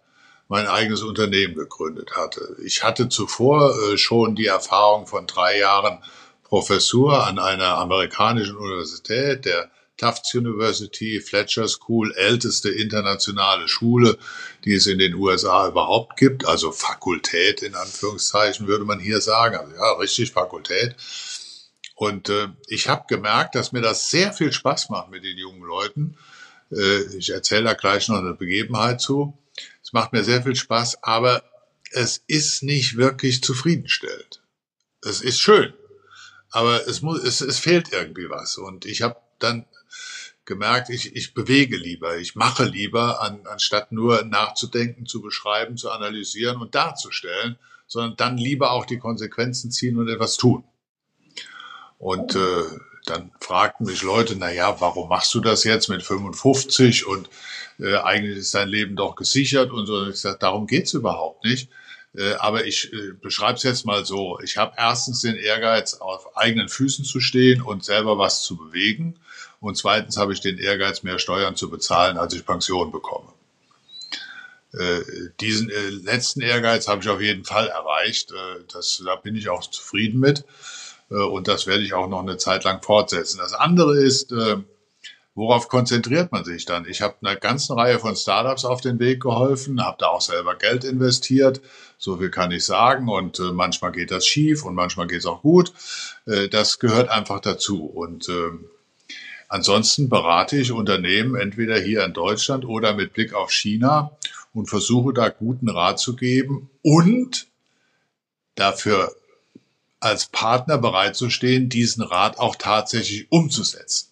mein eigenes Unternehmen gegründet hatte. Ich hatte zuvor schon die Erfahrung von drei Jahren Professur an einer amerikanischen Universität, der Tufts University, Fletcher School, älteste internationale Schule, die es in den USA überhaupt gibt, also Fakultät in Anführungszeichen würde man hier sagen, also ja, richtig Fakultät. Und äh, ich habe gemerkt, dass mir das sehr viel Spaß macht mit den jungen Leuten. Äh, ich erzähle da gleich noch eine Begebenheit zu. Es macht mir sehr viel Spaß, aber es ist nicht wirklich zufriedenstellend. Es ist schön, aber es muss, es, es fehlt irgendwie was. Und ich habe dann gemerkt, ich, ich bewege lieber, ich mache lieber, an, anstatt nur nachzudenken, zu beschreiben, zu analysieren und darzustellen, sondern dann lieber auch die Konsequenzen ziehen und etwas tun. Und äh, dann fragten mich Leute, na ja, warum machst du das jetzt mit 55 und äh, eigentlich ist dein Leben doch gesichert und so. Und ich sage, darum geht's überhaupt nicht. Äh, aber ich äh, beschreibe es jetzt mal so. Ich habe erstens den Ehrgeiz, auf eigenen Füßen zu stehen und selber was zu bewegen. Und zweitens habe ich den Ehrgeiz, mehr Steuern zu bezahlen, als ich Pension bekomme. Äh, diesen äh, letzten Ehrgeiz habe ich auf jeden Fall erreicht. Das, da bin ich auch zufrieden mit. Und das werde ich auch noch eine Zeit lang fortsetzen. Das andere ist, worauf konzentriert man sich dann? Ich habe einer ganzen Reihe von Startups auf den Weg geholfen, habe da auch selber Geld investiert. So viel kann ich sagen. Und äh, manchmal geht das schief und manchmal geht es auch gut. das gehört einfach dazu. Und ansonsten berate ich Unternehmen entweder hier in Deutschland oder mit Blick auf China und versuche da guten Rat zu geben und dafür als Partner bereitzustehen, diesen Rat auch tatsächlich umzusetzen.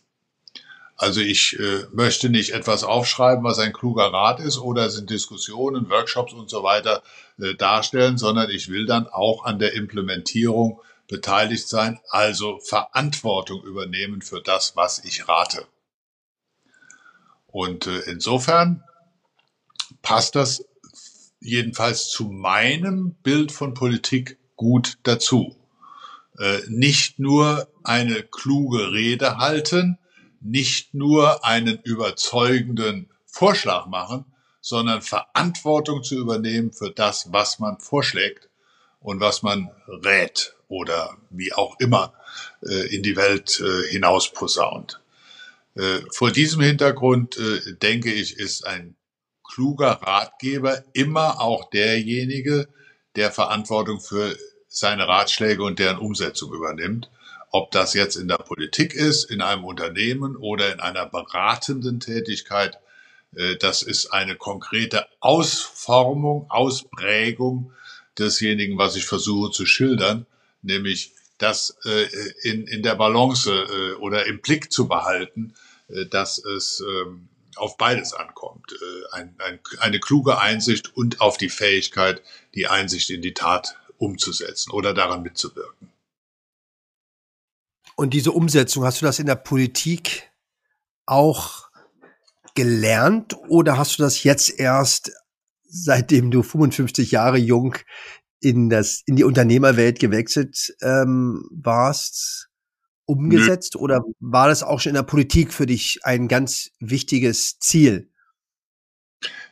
Also ich äh, möchte nicht etwas aufschreiben, was ein kluger Rat ist oder sind Diskussionen, Workshops und so weiter äh, darstellen, sondern ich will dann auch an der Implementierung beteiligt sein, also Verantwortung übernehmen für das, was ich rate. Und äh, insofern passt das jedenfalls zu meinem Bild von Politik gut dazu. Äh, nicht nur eine kluge Rede halten, nicht nur einen überzeugenden Vorschlag machen, sondern Verantwortung zu übernehmen für das, was man vorschlägt und was man rät oder wie auch immer äh, in die Welt äh, hinaus posaunt. Vor diesem Hintergrund, denke ich, ist ein kluger Ratgeber immer auch derjenige, der Verantwortung für seine Ratschläge und deren Umsetzung übernimmt. Ob das jetzt in der Politik ist, in einem Unternehmen oder in einer beratenden Tätigkeit, äh, das ist eine konkrete Ausformung, Ausprägung desjenigen, was ich versuche zu schildern, nämlich das äh, in, in der Balance äh, oder im Blick zu behalten, dass es ähm, auf beides ankommt. Ein, ein, eine kluge Einsicht und auf die Fähigkeit, die Einsicht in die Tat umzusetzen oder daran mitzuwirken. Und diese Umsetzung, hast du das in der Politik auch gelernt oder hast du das jetzt erst, seitdem du 55 Jahre jung in das in die Unternehmerwelt gewechselt ähm, warst? umgesetzt Nö. oder war das auch schon in der Politik für dich ein ganz wichtiges Ziel?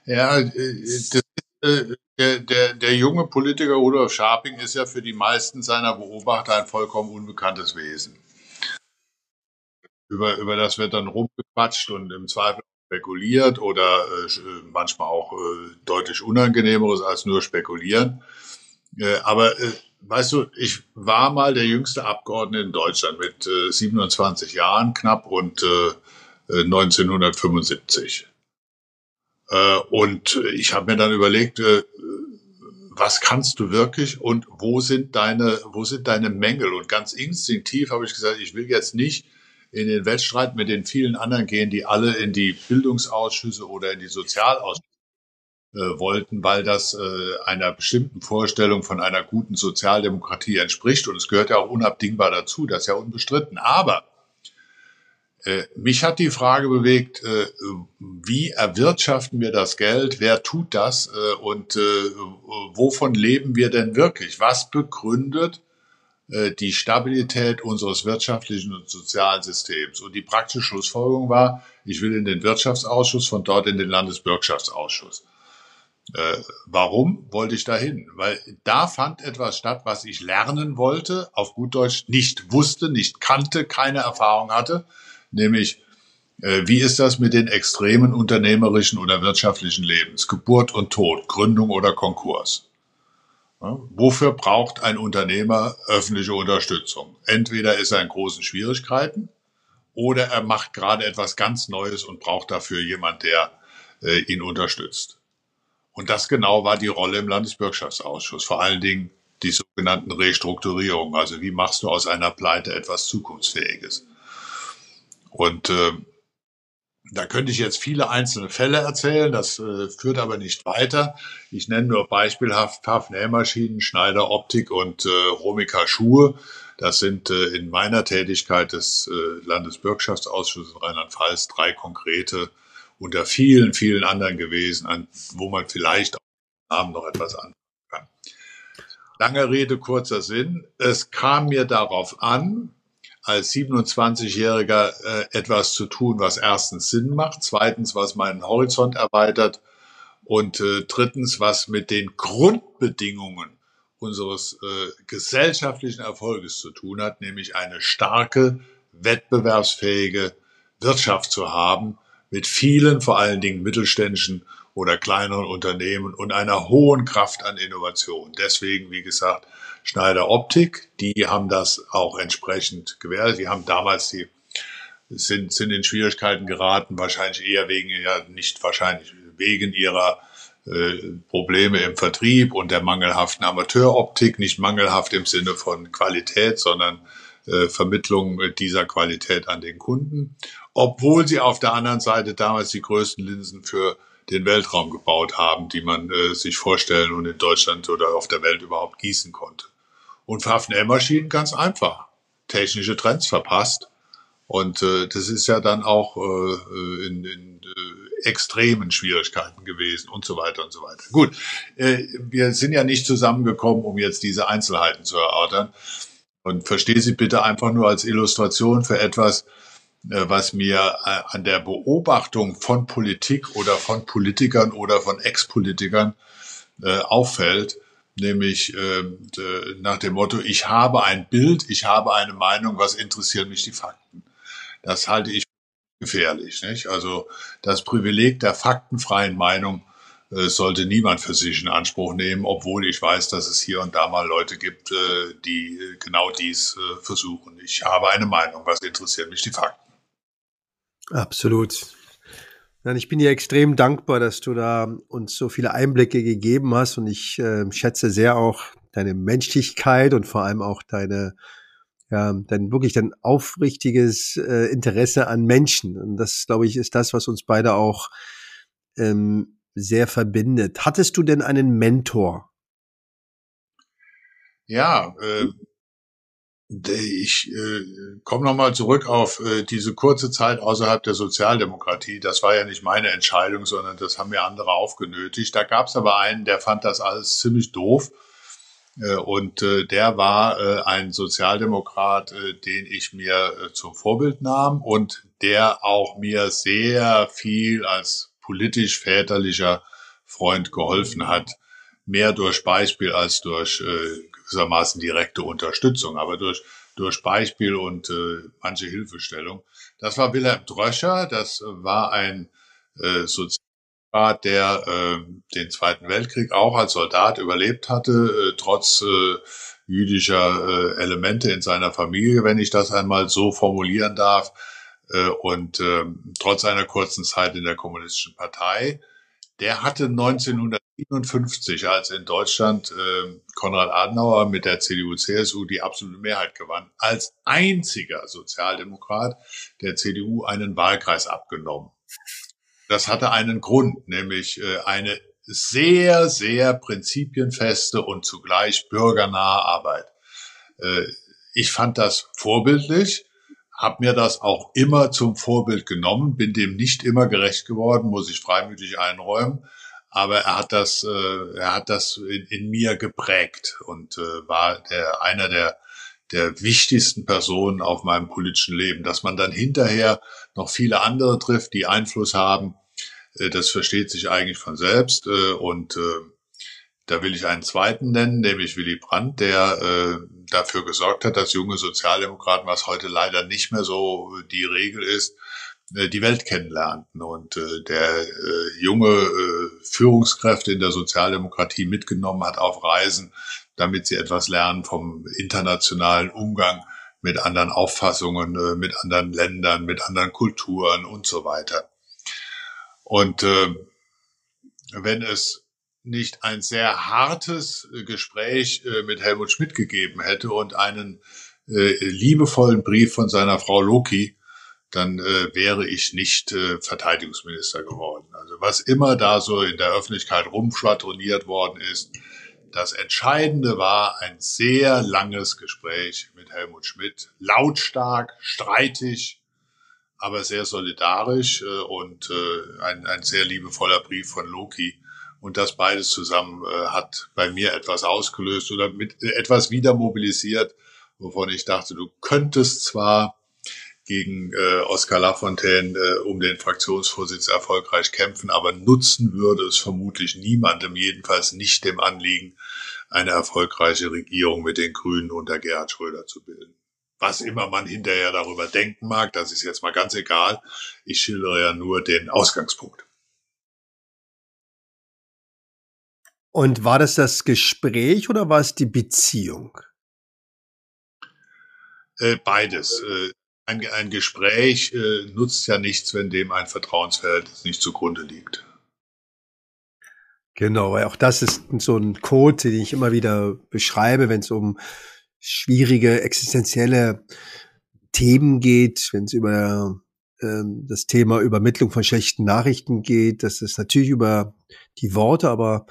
Ja, äh, das, äh, der, der, der junge Politiker Rudolf Scharping ist ja für die meisten seiner Beobachter ein vollkommen unbekanntes Wesen. Über, über das wird dann rumgequatscht und im Zweifel spekuliert oder äh, manchmal auch äh, deutlich unangenehmeres als nur spekulieren. Äh, aber äh, weißt du, ich war mal der jüngste Abgeordnete in Deutschland mit äh, 27 Jahren knapp und äh, 1975. Äh, äh, und ich habe mir dann überlegt, äh, was kannst du wirklich und wo sind deine, wo sind deine Mängel? Und ganz instinktiv habe ich gesagt, ich will jetzt nicht in den Wettstreit mit den vielen anderen gehen, die alle in die Bildungsausschüsse oder in die Sozialausschüsse äh, wollten, weil das äh, einer bestimmten Vorstellung von einer guten Sozialdemokratie entspricht. Und es gehört ja auch unabdingbar dazu, das ist ja unbestritten. Aber äh, mich hat die Frage bewegt, äh, wie erwirtschaften wir das Geld? Wer tut das? Äh, und äh, wovon leben wir denn wirklich? Was begründet die Stabilität unseres wirtschaftlichen und sozialen Systems. Und die praktische Schlussfolgerung war, ich will in den Wirtschaftsausschuss, von dort in den Landesbürgschaftsausschuss. Äh, warum wollte ich dahin? Weil da fand etwas statt, was ich lernen wollte, auf gut Deutsch nicht wusste, nicht kannte, keine Erfahrung hatte, nämlich äh, wie ist das mit den extremen unternehmerischen oder wirtschaftlichen Lebens? Geburt und Tod, Gründung oder Konkurs. Wofür braucht ein Unternehmer öffentliche Unterstützung? Entweder ist er in großen Schwierigkeiten oder er macht gerade etwas ganz Neues und braucht dafür jemand, der äh, ihn unterstützt. Und das genau war die Rolle im Landesbürgschaftsausschuss. Vor allen Dingen die sogenannten Restrukturierungen. Also wie machst du aus einer Pleite etwas Zukunftsfähiges? Und äh, da könnte ich jetzt viele einzelne Fälle erzählen, das äh, führt aber nicht weiter. Ich nenne nur beispielhaft Pfaff Nähmaschinen, Schneider Optik und äh, Romika Schuhe. Das sind äh, in meiner Tätigkeit des äh, Landesbürgschaftsausschusses Rheinland-Pfalz drei konkrete unter vielen, vielen anderen gewesen, an, wo man vielleicht am Abend noch etwas anfangen kann. Lange Rede, kurzer Sinn. Es kam mir darauf an, als 27-Jähriger äh, etwas zu tun, was erstens Sinn macht, zweitens, was meinen Horizont erweitert und äh, drittens, was mit den Grundbedingungen unseres äh, gesellschaftlichen Erfolges zu tun hat, nämlich eine starke, wettbewerbsfähige Wirtschaft zu haben mit vielen, vor allen Dingen mittelständischen oder kleineren Unternehmen und einer hohen Kraft an Innovation. Deswegen, wie gesagt, Schneider Optik, die haben das auch entsprechend gewährt. Die haben damals die sind, sind in Schwierigkeiten geraten, wahrscheinlich eher wegen, ja, nicht wahrscheinlich wegen ihrer äh, Probleme im Vertrieb und der mangelhaften Amateuroptik, nicht mangelhaft im Sinne von Qualität, sondern äh, Vermittlung dieser Qualität an den Kunden, obwohl sie auf der anderen Seite damals die größten Linsen für den Weltraum gebaut haben, die man äh, sich vorstellen und in Deutschland oder auf der Welt überhaupt gießen konnte. Und für HFNL-Maschinen ganz einfach. Technische Trends verpasst. Und äh, das ist ja dann auch äh, in, in äh, extremen Schwierigkeiten gewesen und so weiter und so weiter. Gut, äh, wir sind ja nicht zusammengekommen, um jetzt diese Einzelheiten zu erörtern. Und verstehe sie bitte einfach nur als Illustration für etwas, äh, was mir äh, an der Beobachtung von Politik oder von Politikern oder von Ex-Politikern äh, auffällt nämlich äh, nach dem Motto, ich habe ein Bild, ich habe eine Meinung, was interessieren mich die Fakten. Das halte ich gefährlich. Nicht? Also das Privileg der faktenfreien Meinung äh, sollte niemand für sich in Anspruch nehmen, obwohl ich weiß, dass es hier und da mal Leute gibt, äh, die genau dies äh, versuchen. Ich habe eine Meinung, was interessieren mich die Fakten. Absolut. Ich bin dir extrem dankbar, dass du da uns so viele Einblicke gegeben hast und ich äh, schätze sehr auch deine Menschlichkeit und vor allem auch deine, ja, dein wirklich dein aufrichtiges äh, Interesse an Menschen. Und das, glaube ich, ist das, was uns beide auch ähm, sehr verbindet. Hattest du denn einen Mentor? Ja, äh, ich äh, komme nochmal zurück auf äh, diese kurze Zeit außerhalb der Sozialdemokratie. Das war ja nicht meine Entscheidung, sondern das haben mir andere aufgenötigt. Da gab es aber einen, der fand das alles ziemlich doof Äh, und äh, der war äh, ein Sozialdemokrat, den ich mir zum Vorbild nahm und der auch mir sehr viel als politisch väterlicher Freund geholfen hat. Mehr durch Beispiel als durch gewissermaßen direkte Unterstützung, aber durch, durch Beispiel und manche Hilfestellung. Das war Wilhelm Dröscher, das war ein äh, Sozialdemokrat, der äh, den Zweiten Weltkrieg auch als Soldat überlebt hatte, äh, trotz äh, jüdischer äh, Elemente in seiner Familie, wenn ich das einmal so formulieren darf, äh, und äh, trotz einer kurzen Zeit in der Kommunistischen Partei. Der hatte 1957, als in Deutschland äh, Konrad Adenauer mit der CDU-CSU die absolute Mehrheit gewann, als einziger Sozialdemokrat der CDU einen Wahlkreis abgenommen. Das hatte einen Grund, nämlich äh, eine sehr, sehr prinzipienfeste und zugleich bürgernahe Arbeit. Äh, ich fand das vorbildlich, habe mir das auch immer zum Vorbild genommen, bin dem nicht immer gerecht geworden, muss ich freimütig einräumen, aber er hat das, äh, er hat das in, in mir geprägt und war der einer der der wichtigsten Personen auf meinem politischen Leben. Dass man dann hinterher noch viele andere trifft, die Einfluss haben, äh, das versteht sich eigentlich von selbst. Äh, und äh, da will ich einen zweiten nennen, nämlich Willy Brandt, der dafür gesorgt hat, dass junge Sozialdemokraten, was heute leider nicht mehr so die Regel ist, die Welt kennenlernten und der junge Führungskräfte in der Sozialdemokratie mitgenommen hat auf Reisen, damit sie etwas lernen vom internationalen Umgang mit anderen Auffassungen, äh, mit anderen Ländern, mit anderen Kulturen und so weiter. Und äh, wenn es nicht ein sehr hartes äh, Gespräch äh, mit Helmut Schmidt gegeben hätte und einen äh, liebevollen Brief von seiner Frau Loki, dann äh, wäre ich nicht äh, Verteidigungsminister geworden. Also was immer da so in der Öffentlichkeit rumschwadroniert worden ist, das Entscheidende war ein sehr langes Gespräch mit Helmut Schmidt, lautstark, streitig, aber sehr solidarisch äh, und äh, ein, ein sehr liebevoller Brief von Loki. Und das beides zusammen äh, hat bei mir etwas ausgelöst oder mit etwas wieder mobilisiert, wovon ich dachte, du könntest zwar gegen äh, Oskar Lafontaine äh, um den Fraktionsvorsitz erfolgreich kämpfen, aber nutzen würde es vermutlich niemandem, jedenfalls nicht dem Anliegen, eine erfolgreiche Regierung mit den Grünen unter Gerhard Schröder zu bilden. Was immer man hinterher darüber denken mag, das ist jetzt mal ganz egal. Ich schildere ja nur den Ausgangspunkt. Und war das das Gespräch oder war es die Beziehung? Äh, beides. Äh, ein, ein Gespräch äh, nutzt ja nichts, wenn dem ein Vertrauensverhältnis nicht zugrunde liegt. Genau, weil auch das ist so ein Code, den ich immer wieder beschreibe, wenn es um schwierige existenzielle Themen geht, wenn es über ähm, das Thema Übermittlung von schlechten Nachrichten geht. Das ist natürlich über die Worte, aber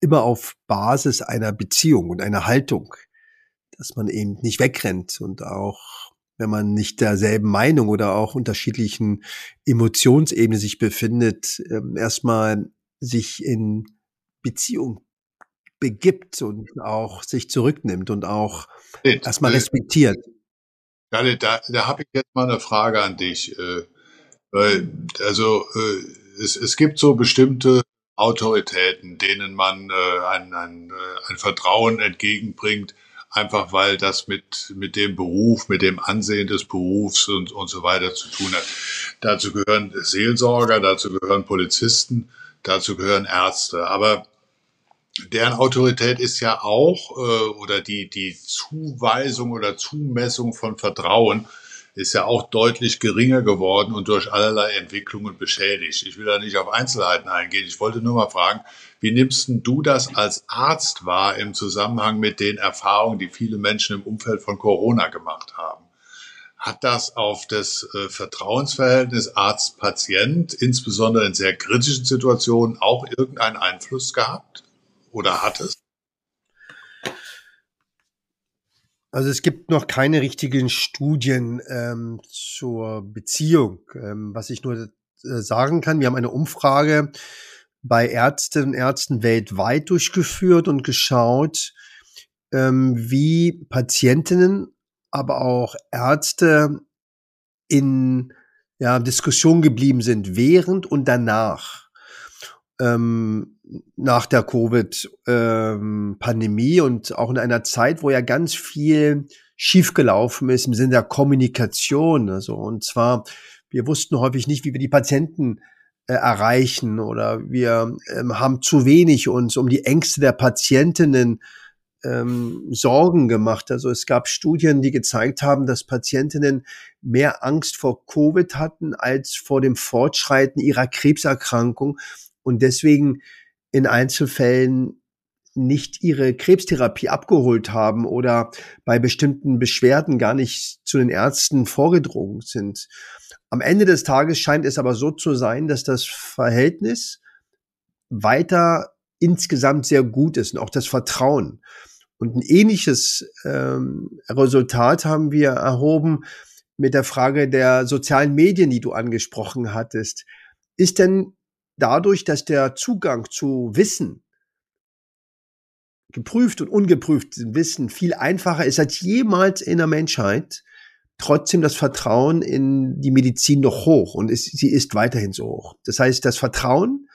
immer auf Basis einer Beziehung und einer Haltung, dass man eben nicht wegrennt und auch wenn man nicht derselben Meinung oder auch unterschiedlichen Emotionsebene sich befindet, ähm, erstmal sich in Beziehung begibt und auch sich zurücknimmt und auch nee, erstmal respektiert. Ja, da, da habe ich jetzt mal eine Frage an dich. Äh, also äh, es, es gibt so bestimmte Autoritäten, denen man äh, ein, ein, ein Vertrauen entgegenbringt, einfach weil das mit, mit dem Beruf, mit dem Ansehen des Berufs und, und so weiter zu tun hat. Dazu gehören Seelsorger, dazu gehören Polizisten, dazu gehören Ärzte. Aber deren Autorität ist ja auch, äh, oder die, die Zuweisung oder Zumessung von Vertrauen ist ja auch deutlich geringer geworden und durch allerlei Entwicklungen beschädigt. Ich will da nicht auf Einzelheiten eingehen. Ich wollte nur mal fragen, wie nimmst du das als Arzt wahr im Zusammenhang mit den Erfahrungen, die viele Menschen im Umfeld von Corona gemacht haben? Hat das auf das äh, Vertrauensverhältnis Arzt-Patient, insbesondere in sehr kritischen Situationen, auch irgendeinen Einfluss gehabt? Oder hat es? Also es gibt noch keine richtigen Studien ähm, zur Beziehung. Ähm, was ich nur äh, sagen kann, wir haben eine Umfrage bei Ärztinnen und Ärzten weltweit durchgeführt und geschaut, ähm, wie Patientinnen, aber auch Ärzte in ja, Diskussion geblieben sind, während und danach. Ähm, nach der Covid-Pandemie ähm, und auch in einer Zeit, wo ja ganz viel schiefgelaufen ist im Sinne der Kommunikation. Also, und zwar, wir wussten häufig nicht, wie wir die Patienten äh, erreichen oder wir ähm, haben zu wenig uns um die Ängste der Patientinnen ähm, Sorgen gemacht. Also es gab Studien, die gezeigt haben, dass Patientinnen mehr Angst vor Covid hatten als vor dem Fortschreiten ihrer Krebserkrankung und deswegen in Einzelfällen nicht ihre Krebstherapie abgeholt haben oder bei bestimmten Beschwerden gar nicht zu den Ärzten vorgedrungen sind. Am Ende des Tages scheint es aber so zu sein, dass das Verhältnis weiter insgesamt sehr gut ist und auch das Vertrauen. Und ein ähnliches ähm, Resultat haben wir erhoben mit der Frage der sozialen Medien, die du angesprochen hattest. Ist denn dadurch, dass der Zugang zu Wissen, geprüft und ungeprüft Wissen viel einfacher ist als jemals in der Menschheit, trotzdem das Vertrauen in die Medizin noch hoch und ist, sie ist weiterhin so hoch. Das heißt, das Vertrauen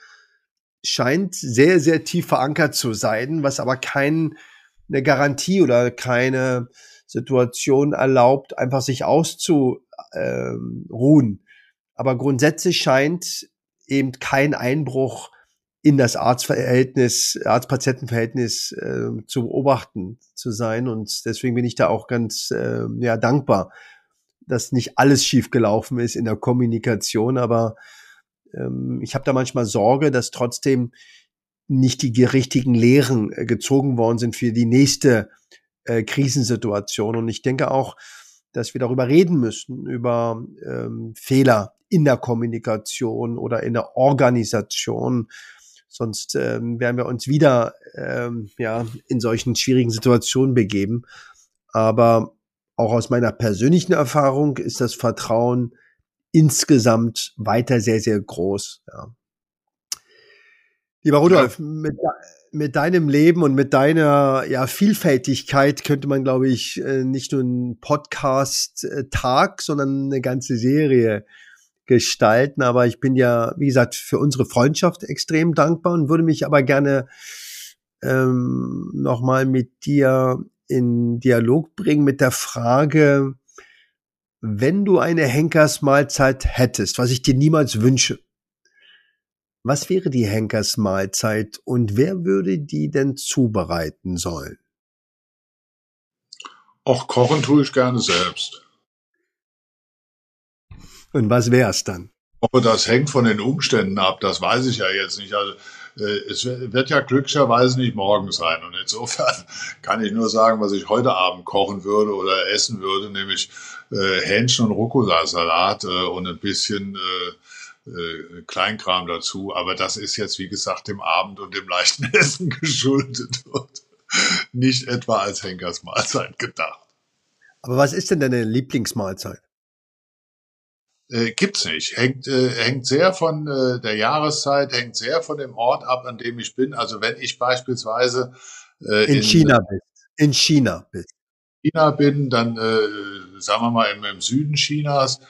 scheint sehr, sehr tief verankert zu sein, was aber keine Garantie oder keine Situation erlaubt, einfach sich auszuruhen. Aber grundsätzlich scheint eben kein Einbruch in das Arztverhältnis, Arzt-Patienten-Verhältnis äh, zu beobachten zu sein. Und deswegen bin ich da auch ganz äh, ja, dankbar, dass nicht alles schief gelaufen ist in der Kommunikation, aber ähm, ich habe da manchmal Sorge, dass trotzdem nicht die richtigen Lehren äh, gezogen worden sind für die nächste äh, Krisensituation. Und ich denke auch, dass wir darüber reden müssen, über ähm, Fehler in der Kommunikation oder in der Organisation. Sonst ähm, werden wir uns wieder ähm, ja, in solchen schwierigen Situationen begeben. Aber auch aus meiner persönlichen Erfahrung ist das Vertrauen insgesamt weiter sehr, sehr groß. Ja. Lieber Rudolf, ja. mit, mit deinem Leben und mit deiner ja, Vielfältigkeit könnte man, glaube ich, äh, nicht nur einen Podcast-Tag, sondern eine ganze Serie gestalten. Aber ich bin ja, wie gesagt, für unsere Freundschaft extrem dankbar und würde mich aber gerne ähm, nochmal mit dir in Dialog bringen mit der Frage, wenn du eine Henkersmahlzeit hättest, was ich dir niemals wünsche, was wäre die Henkersmahlzeit und wer würde die denn zubereiten sollen? Auch kochen tue ich gerne selbst. Und was wär's dann? Aber das hängt von den Umständen ab, das weiß ich ja jetzt nicht. Also es wird ja glücklicherweise nicht morgen sein. Und insofern (laughs) kann ich nur sagen, was ich heute Abend kochen würde oder essen würde, nämlich äh, Hähnchen und Rucola-Salat äh, und ein bisschen äh, äh, Kleinkram dazu. Aber das ist jetzt, wie gesagt, dem Abend und dem leichten (laughs) Essen geschuldet und nicht etwa als Henkersmahlzeit gedacht. Aber was ist denn deine Lieblingsmahlzeit? Äh, gibt's nicht. Hängt, äh, hängt sehr von äh, der Jahreszeit, hängt sehr von dem Ort ab, an dem ich bin. Also wenn ich beispielsweise äh, in, in China bin, in China bin, China bin, dann äh, sagen wir mal im, im Süden Chinas,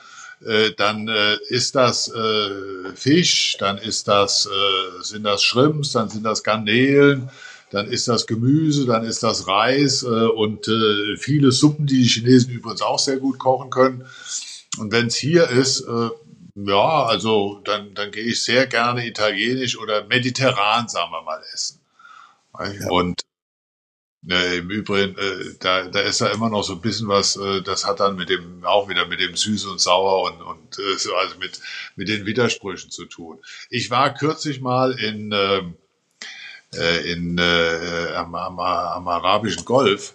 äh, dann äh, ist das äh, Fisch, dann ist das, äh, sind das Shrimps, dann sind das Garnelen, dann ist das Gemüse, dann ist das Reis äh, und äh, viele Suppen, die die Chinesen übrigens auch sehr gut kochen können. Und wenn es hier ist, äh, ja, also dann, dann gehe ich sehr gerne italienisch oder mediterran, sagen wir mal, essen. Ja. Und äh, Im Übrigen, äh, da, da ist da immer noch so ein bisschen was, äh, das hat dann mit dem, auch wieder mit dem Süß und Sauer und, und äh, so, also mit, mit den Widersprüchen zu tun. Ich war kürzlich mal in, ähm, äh, in, äh, am, am, am arabischen Golf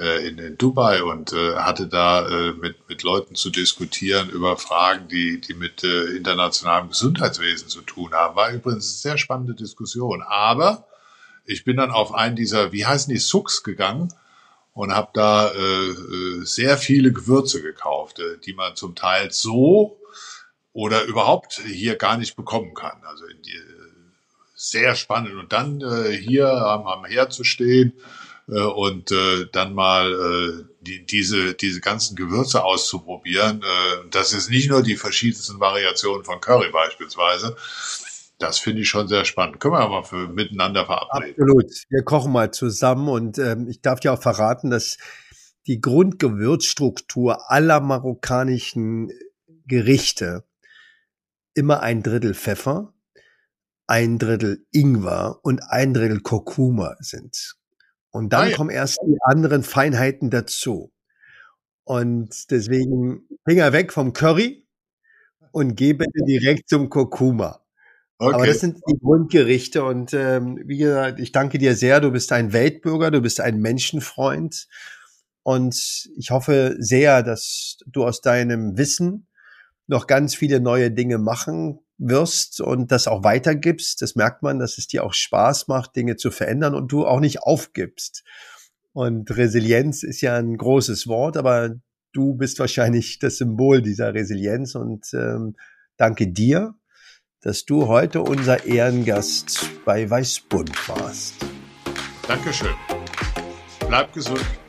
äh, in, in Dubai und äh, hatte da äh, mit, mit Leuten zu diskutieren über Fragen, die, die mit äh, internationalem Gesundheitswesen zu tun haben. War übrigens eine sehr spannende Diskussion. Aber ich bin dann auf einen dieser, wie heißen die, Sucks gegangen und habe da äh, äh, sehr viele Gewürze gekauft, äh, die man zum Teil so oder überhaupt hier gar nicht bekommen kann. Also in die, sehr spannend. Und dann äh, hier am, am Herd zu stehen, äh, und äh, dann mal äh, die, diese, diese ganzen Gewürze auszuprobieren. Äh, das ist nicht nur die verschiedensten Variationen von Curry beispielsweise. Das finde ich schon sehr spannend. Können wir aber für miteinander verabreden. Absolut. Wir kochen mal zusammen und ähm, ich darf dir auch verraten, dass die Grundgewürzstruktur aller marokkanischen Gerichte immer ein Drittel Pfeffer, ein Drittel Ingwer und ein Drittel Kurkuma sind. Und dann ah, ja. kommen erst die anderen Feinheiten dazu. Und deswegen Finger weg vom Curry und gebe direkt zum Kurkuma. Okay. Aber das sind die Grundgerichte und ähm, wie gesagt, ich danke dir sehr. Du bist ein Weltbürger, du bist ein Menschenfreund und ich hoffe sehr, dass du aus deinem Wissen noch ganz viele neue Dinge machen wirst und das auch weitergibst. Das merkt man, dass es dir auch Spaß macht, Dinge zu verändern und du auch nicht aufgibst. Und Resilienz ist ja ein großes Wort, aber du bist wahrscheinlich (laughs) das Symbol dieser Resilienz und ähm, danke dir, dass du heute unser Ehrengast bei Weißbund warst. Dankeschön. Bleib gesund.